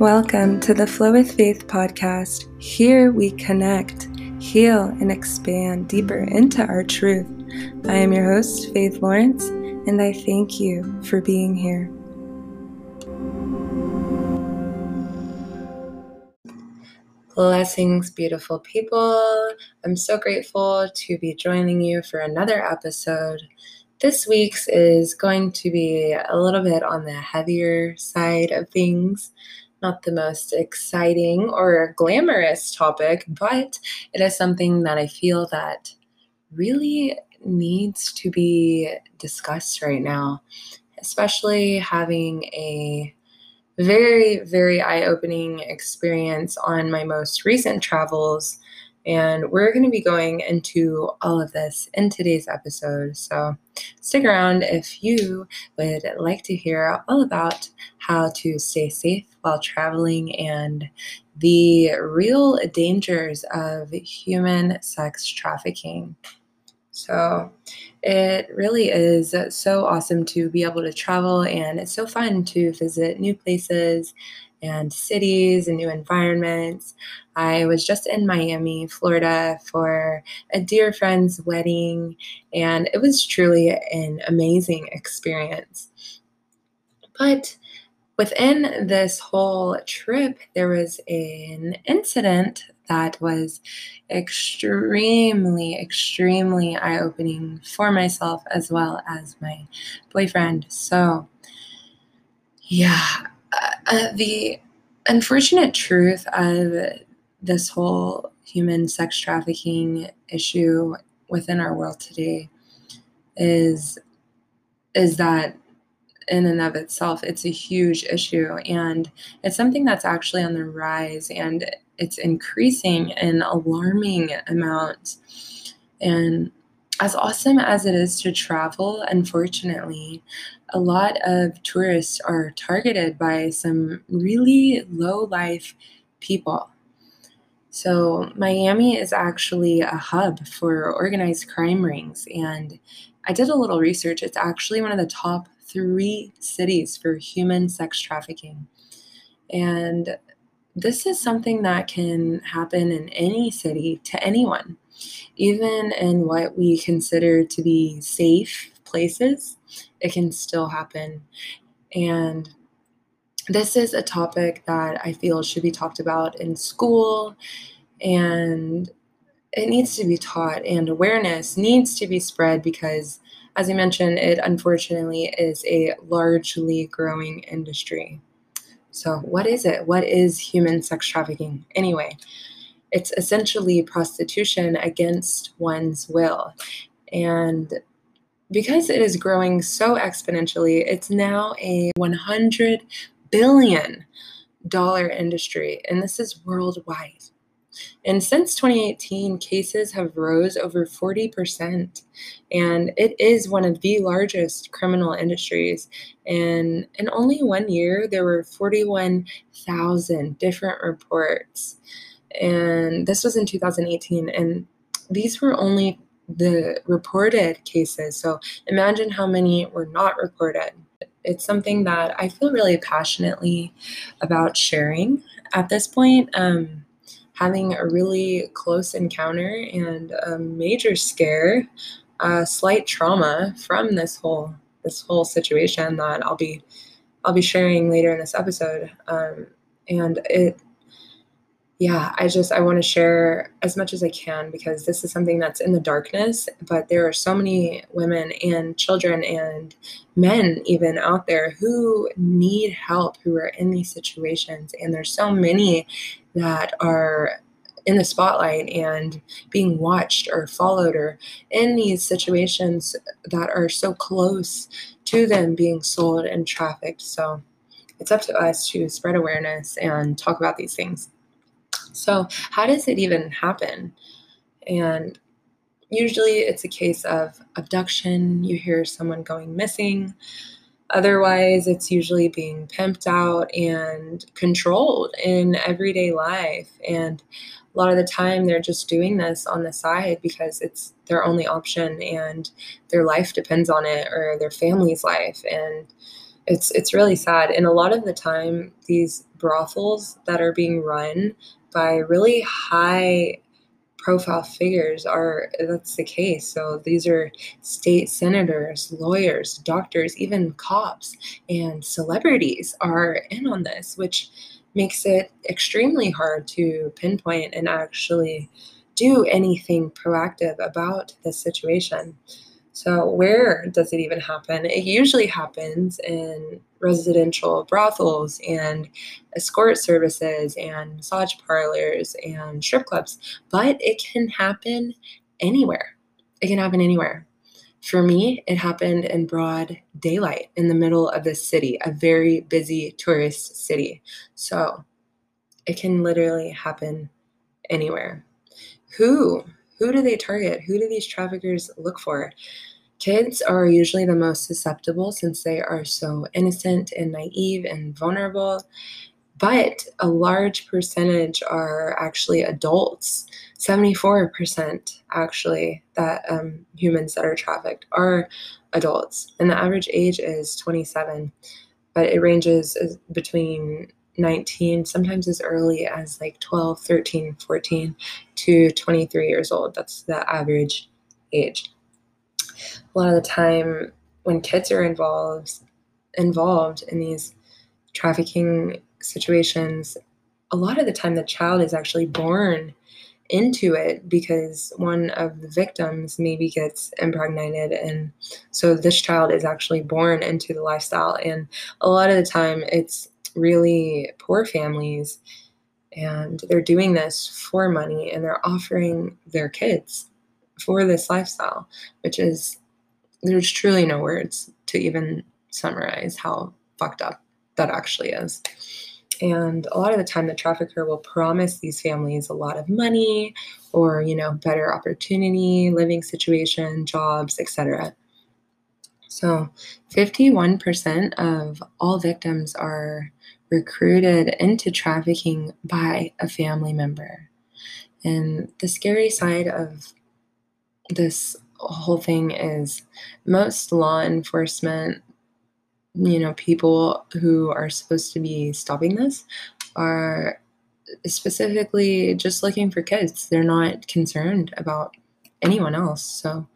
Welcome to the Flow with Faith podcast. Here we connect, heal, and expand deeper into our truth. I am your host, Faith Lawrence, and I thank you for being here. Blessings, beautiful people. I'm so grateful to be joining you for another episode. This week's is going to be a little bit on the heavier side of things not the most exciting or glamorous topic, but it is something that I feel that really needs to be discussed right now, especially having a very, very eye opening experience on my most recent travels and we're going to be going into all of this in today's episode. So stick around if you would like to hear all about how to stay safe while traveling and the real dangers of human sex trafficking. So it really is so awesome to be able to travel, and it's so fun to visit new places and cities and new environments. I was just in Miami, Florida for a dear friend's wedding, and it was truly an amazing experience. But within this whole trip, there was an incident that was extremely, extremely eye opening for myself as well as my boyfriend. So, yeah, uh, the unfortunate truth of this whole human sex trafficking issue within our world today is is that in and of itself it's a huge issue and it's something that's actually on the rise and it's increasing in alarming amounts and as awesome as it is to travel, unfortunately, a lot of tourists are targeted by some really low life people. So, Miami is actually a hub for organized crime rings. And I did a little research. It's actually one of the top three cities for human sex trafficking. And this is something that can happen in any city to anyone even in what we consider to be safe places, it can still happen. And this is a topic that I feel should be talked about in school and it needs to be taught and awareness needs to be spread because as I mentioned, it unfortunately is a largely growing industry. So, what is it? What is human sex trafficking? Anyway, it's essentially prostitution against one's will. And because it is growing so exponentially, it's now a 100 billion dollar industry and this is worldwide. And since 2018, cases have rose over 40%. And it is one of the largest criminal industries. And in only one year, there were 41,000 different reports and this was in 2018 and these were only the reported cases. So imagine how many were not reported. It's something that i feel really passionately about sharing at this point um, having a really close encounter and a major scare a slight trauma from this whole this whole situation that i'll be i'll be sharing later in this episode. Um, and it yeah i just i want to share as much as i can because this is something that's in the darkness but there are so many women and children and men even out there who need help who are in these situations and there's so many that are in the spotlight and being watched or followed or in these situations that are so close to them being sold and trafficked. So it's up to us to spread awareness and talk about these things so, how does it even happen? And usually it's a case of abduction, you hear someone going missing. Otherwise, it's usually being pimped out and controlled in everyday life. And a lot of the time, they're just doing this on the side because it's their only option and their life depends on it or their family's life. And it's it's really sad and a lot of the time these brothels that are being run by really high profile figures are that's the case. So these are state senators lawyers doctors even cops and celebrities are in on this which makes it extremely hard to pinpoint and actually do anything proactive about this situation so, where does it even happen? It usually happens in residential brothels and escort services and massage parlors and strip clubs, but it can happen anywhere. It can happen anywhere. For me, it happened in broad daylight in the middle of the city, a very busy tourist city. So, it can literally happen anywhere. Who who do they target? Who do these traffickers look for? Kids are usually the most susceptible since they are so innocent and naive and vulnerable, but a large percentage are actually adults. 74% actually that um, humans that are trafficked are adults, and the average age is 27, but it ranges between 19, sometimes as early as like 12, 13, 14 to 23 years old. That's the average age. A lot of the time, when kids are involved involved in these trafficking situations, a lot of the time the child is actually born into it because one of the victims maybe gets impregnated and so this child is actually born into the lifestyle and a lot of the time it's really poor families and they're doing this for money and they're offering their kids for this lifestyle which is there's truly no words to even summarize how fucked up that actually is. And a lot of the time the trafficker will promise these families a lot of money or you know better opportunity living situation jobs etc so 51% of all victims are recruited into trafficking by a family member. And the scary side of this whole thing is most law enforcement, you know, people who are supposed to be stopping this are specifically just looking for kids. They're not concerned about anyone else. So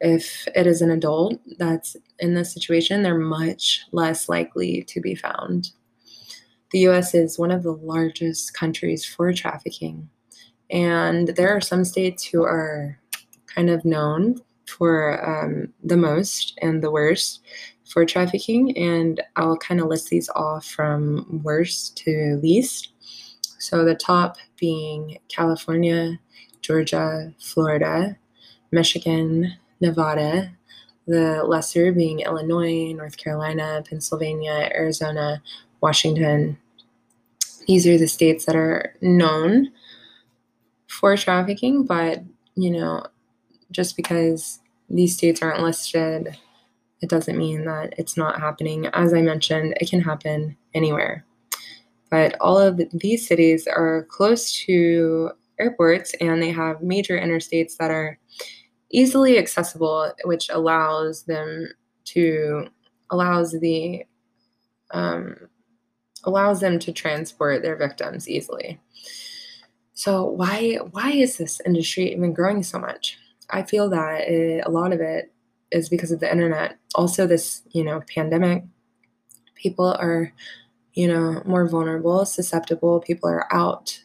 if it is an adult that's in this situation, they're much less likely to be found. The US is one of the largest countries for trafficking, and there are some states who are kind of known for um, the most and the worst for trafficking, and I'll kind of list these off from worst to least. So the top being California, Georgia, Florida, Michigan, Nevada, the lesser being Illinois, North Carolina, Pennsylvania, Arizona, Washington. These are the states that are known for trafficking, but you know, just because these states aren't listed, it doesn't mean that it's not happening. As I mentioned, it can happen anywhere. But all of these cities are close to airports and they have major interstates that are easily accessible, which allows them to allows the um, allows them to transport their victims easily. So why why is this industry even growing so much? I feel that it, a lot of it is because of the internet. Also, this you know pandemic, people are you know more vulnerable, susceptible. People are out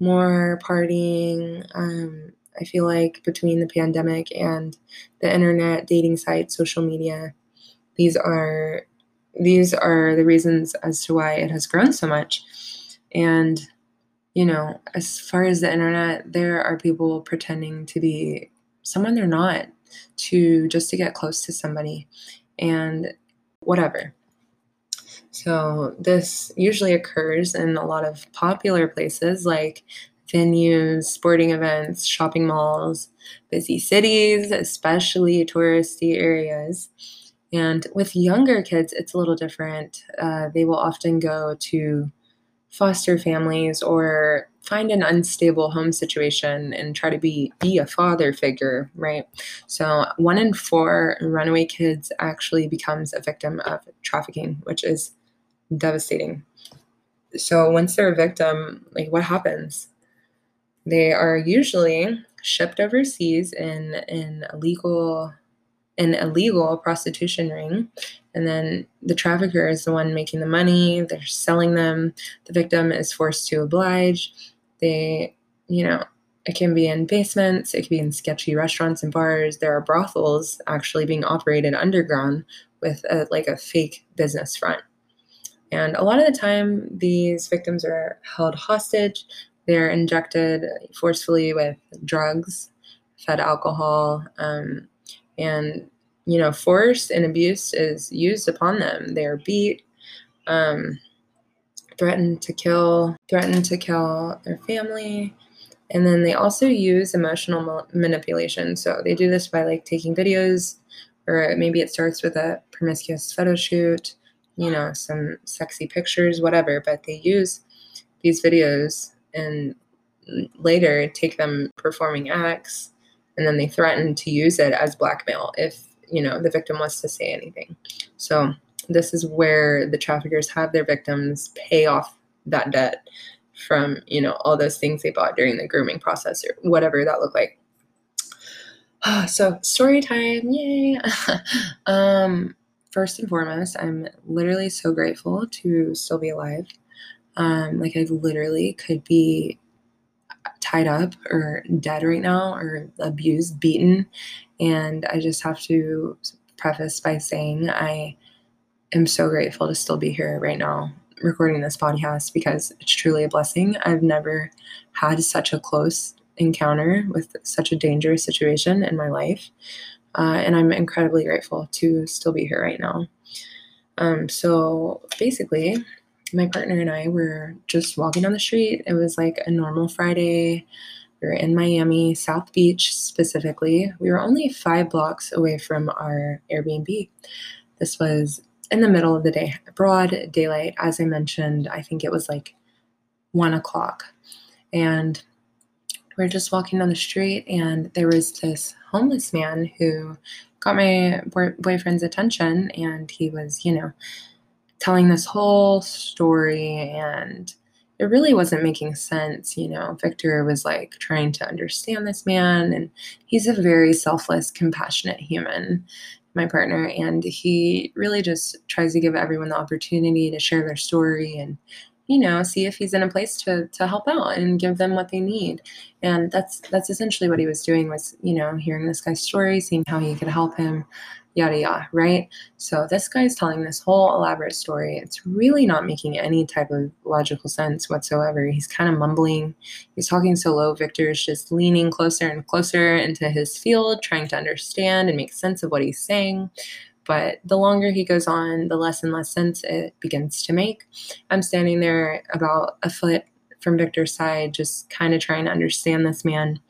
more partying. Um, I feel like between the pandemic and the internet, dating sites, social media, these are these are the reasons as to why it has grown so much. And you know, as far as the internet, there are people pretending to be someone they're not to just to get close to somebody and whatever. So, this usually occurs in a lot of popular places like venues, sporting events, shopping malls, busy cities, especially touristy areas. And with younger kids, it's a little different. Uh, they will often go to foster families or find an unstable home situation and try to be be a father figure right so one in four runaway kids actually becomes a victim of trafficking which is devastating so once they're a victim, like what happens? They are usually shipped overseas in an illegal an illegal prostitution ring. And then the trafficker is the one making the money. They're selling them. The victim is forced to oblige. They you know it can be in basements. It can be in sketchy restaurants and bars. There are brothels actually being operated underground with a, like a fake business front. And a lot of the time these victims are held hostage. They're injected forcefully with drugs, fed alcohol, um, and you know, force and abuse is used upon them. They are beat, um, threatened to kill, threatened to kill their family, and then they also use emotional manipulation. So they do this by like taking videos, or maybe it starts with a promiscuous photo shoot, you know, some sexy pictures, whatever. But they use these videos and later take them performing acts and then they threaten to use it as blackmail if you know the victim wants to say anything. So this is where the traffickers have their victims pay off that debt from you know all those things they bought during the grooming process or whatever that looked like. So story time yay. Um first and foremost i'm literally so grateful to still be alive. Um, like I literally could be tied up or dead right now or abused, beaten. And I just have to preface by saying I am so grateful to still be here right now recording this podcast because it's truly a blessing. I've never had such a close encounter with such a dangerous situation in my life. Uh, and I'm incredibly grateful to still be here right now. Um, so basically, my partner and I were just walking down the street. It was like a normal Friday. We were in Miami, South Beach specifically. We were only five blocks away from our Airbnb. This was in the middle of the day, broad daylight. As I mentioned, I think it was like one o'clock. And we are just walking down the street, and there was this homeless man who got my boyfriend's attention, and he was, you know, telling this whole story and it really wasn't making sense. You know, Victor was like trying to understand this man, and he's a very selfless, compassionate human, my partner, and he really just tries to give everyone the opportunity to share their story and you know see if he's in a place to to help out and give them what they need and that's that's essentially what he was doing was you know hearing this guy's story seeing how he could help him yada yada, right? So this guy's telling this whole elaborate story. It's really not making any type of logical sense whatsoever. He's kind of mumbling. He's talking so low. Victor is just leaning closer and closer into his field, trying to understand and make sense of what he's saying. But the longer he goes on, the less and less sense it begins to make. I'm standing there about a foot from Victor's side, just kind of trying to understand this man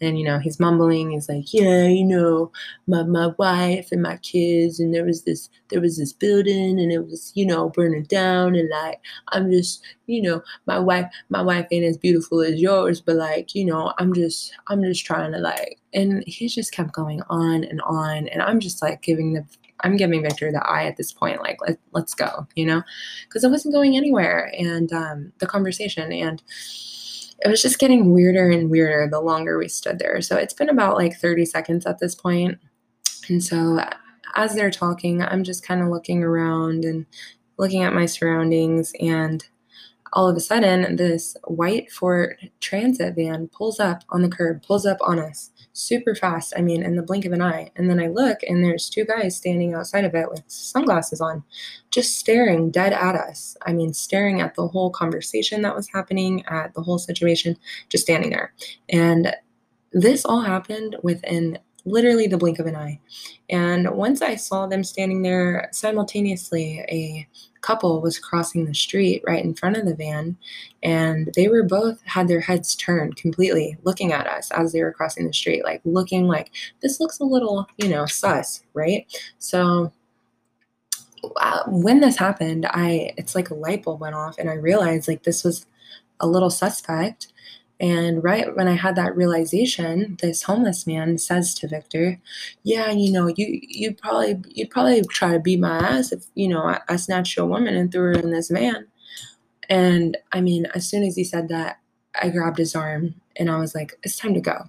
and you know he's mumbling he's like yeah you know my my wife and my kids and there was this there was this building and it was you know burning down and like i'm just you know my wife my wife ain't as beautiful as yours but like you know i'm just i'm just trying to like and he just kept going on and on and i'm just like giving the i'm giving victor the eye at this point like let, let's go you know? Because i wasn't going anywhere and um the conversation and it was just getting weirder and weirder the longer we stood there. So it's been about like 30 seconds at this point. And so as they're talking, I'm just kind of looking around and looking at my surroundings. And all of a sudden, this white Ford transit van pulls up on the curb, pulls up on us super fast. I mean, in the blink of an eye. And then I look, and there's two guys standing outside of it with sunglasses on, just staring dead at us. I mean, staring at the whole conversation that was happening, at the whole situation, just standing there. And this all happened within literally the blink of an eye. And once I saw them standing there simultaneously, a couple was crossing the street right in front of the van and they were both had their heads turned completely looking at us as they were crossing the street like looking like this looks a little you know sus right so uh, when this happened i it's like a light bulb went off and i realized like this was a little suspect and right when I had that realization, this homeless man says to Victor, "Yeah, you know, you you probably you'd probably try to beat my ass if you know I, I snatched your woman and threw her in this van." And I mean, as soon as he said that, I grabbed his arm and I was like, it's time to go.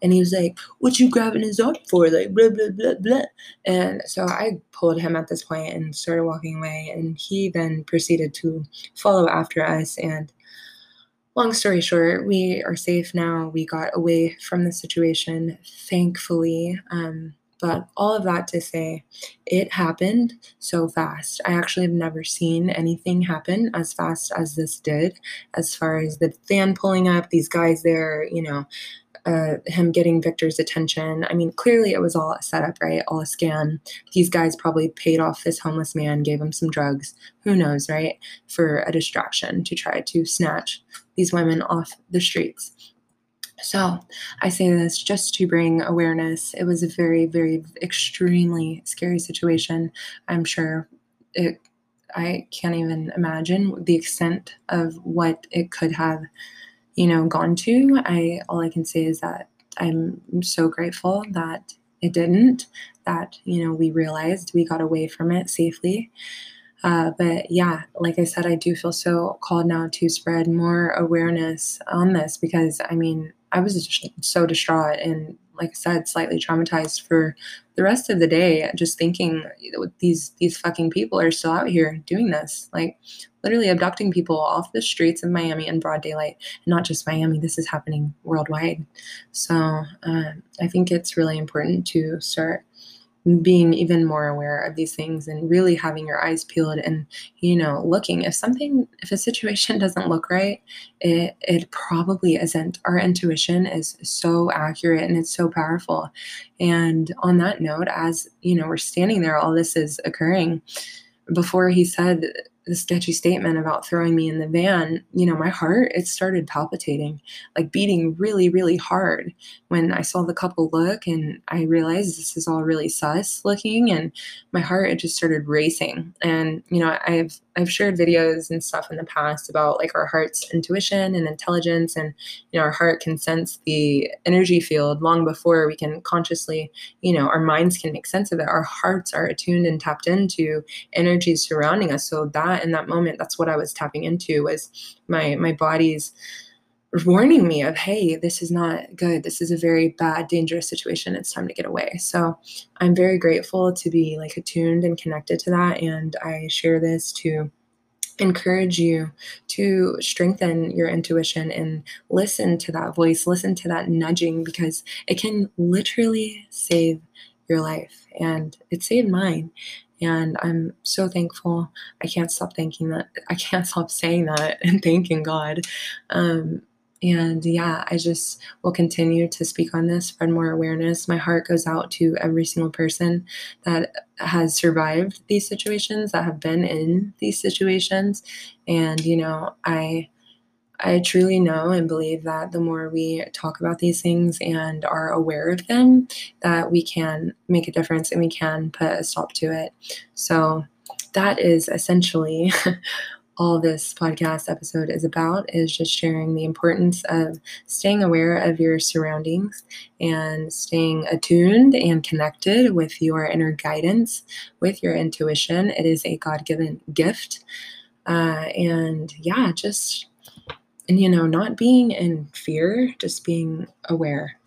And he was like, what you grabbing his arm for? Like, blah, blah, blah, blah. And so I pulled him at this point and started walking away. And he then proceeded to follow after us. And long story short, we are safe now. We got away from the situation, thankfully. Um, but all of that to say, it happened so fast. I actually have never seen anything happen as fast as this did, as far as the fan pulling up, these guys there, you know, uh, him getting Victor's attention. I mean, clearly it was all a setup, right? All a scam. These guys probably paid off this homeless man, gave him some drugs, who knows, right? For a distraction to try to snatch these women off the streets. So I say this just to bring awareness. It was a very, very extremely scary situation. I'm sure it I can't even imagine the extent of what it could have, you know, gone to. I all I can say is that I'm so grateful that it didn't, that, you know, we realized we got away from it safely. Uh, but yeah, like I said, I do feel so called now to spread more awareness on this because I mean, I was just so distraught and, like I said, slightly traumatized for the rest of the day. Just thinking these these fucking people are still out here doing this, like literally abducting people off the streets of Miami in broad daylight. And not just Miami, this is happening worldwide. So uh, I think it's really important to start being even more aware of these things and really having your eyes peeled and you know looking. If something if a situation doesn't look right it it probably isn't. Our intuition is so accurate and it's so powerful. And on that note as you know we're standing there all this is occurring before he said the sketchy statement about throwing me in the van, you know, my heart, it started palpitating, like beating really, really hard when I saw the couple look and I realized this is all really sus looking and my heart, it just started racing. And, you know, I've, I've shared videos and stuff in the past about like our heart's intuition and intelligence and, you know, our heart can sense the energy field long before we can consciously, you know, our minds can make sense of it. Our hearts are attuned and tapped into energies surrounding us. So that in that moment that's what i was tapping into was my my body's warning me of hey this is not good this is a very bad dangerous situation it's time to get away so i'm very grateful to be like attuned and connected to that and i share this to encourage you to strengthen your intuition and listen to that voice listen to that nudging because it can literally save your life and it saved mine and I'm so thankful. I can't stop thanking that. I can't stop saying that and thanking God. Um, and yeah, I just will continue to speak on this, spread more awareness. My heart goes out to every single person that has survived these situations, that have been in these situations. And, you know, I I truly know and believe that the more we talk about these things and are aware of them, that we can make a difference and we can put a stop to it. So that is essentially all this podcast episode is about is just sharing the importance of staying aware of your surroundings and staying attuned and connected with your inner guidance with your intuition. It is a god-given gift. Uh, and yeah just and you know not being in fear just being aware.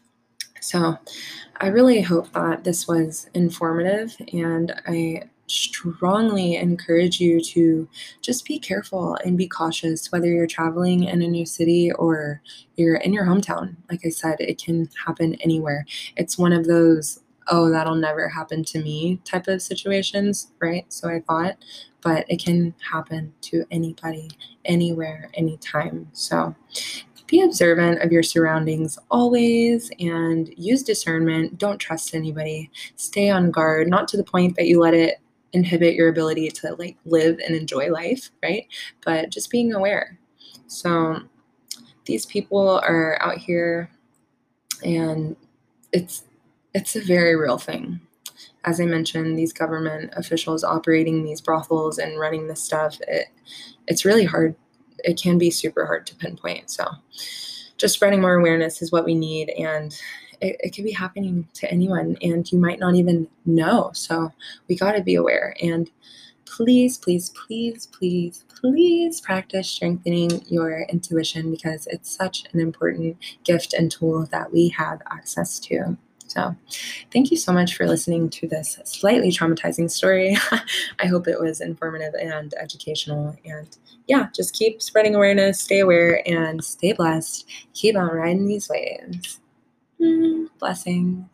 So i really hope that this was informative and i strongly encourage you to just be careful and be cautious whether you're traveling in a new city or you're in your hometown like i said it can happen anywhere it's one of those oh that'll never happen to me type of situations right so i thought but it can happen to anybody, anywhere, anytime. So be observant of your surroundings always and use discernment. Don't trust anybody. Stay on guard, not to the point that you let it inhibit your ability to like live and enjoy life, right? But just being aware. So these people are out here and it's it's a very real thing as I mentioned, these government officials operating these brothels and running this stuff, it it's really hard. It can be super hard to pinpoint. So just spreading more awareness is what we need and it, it could be happening to anyone and you might not even know. So we got to be aware. And please, please, please, please, please practice strengthening your intuition because it's such an important gift and tool that we have access to. So, thank you so much for listening to this slightly traumatizing story. I hope it was informative and educational. And yeah, just keep spreading awareness, stay aware, and stay blessed. Keep on riding these waves. Mm, blessings.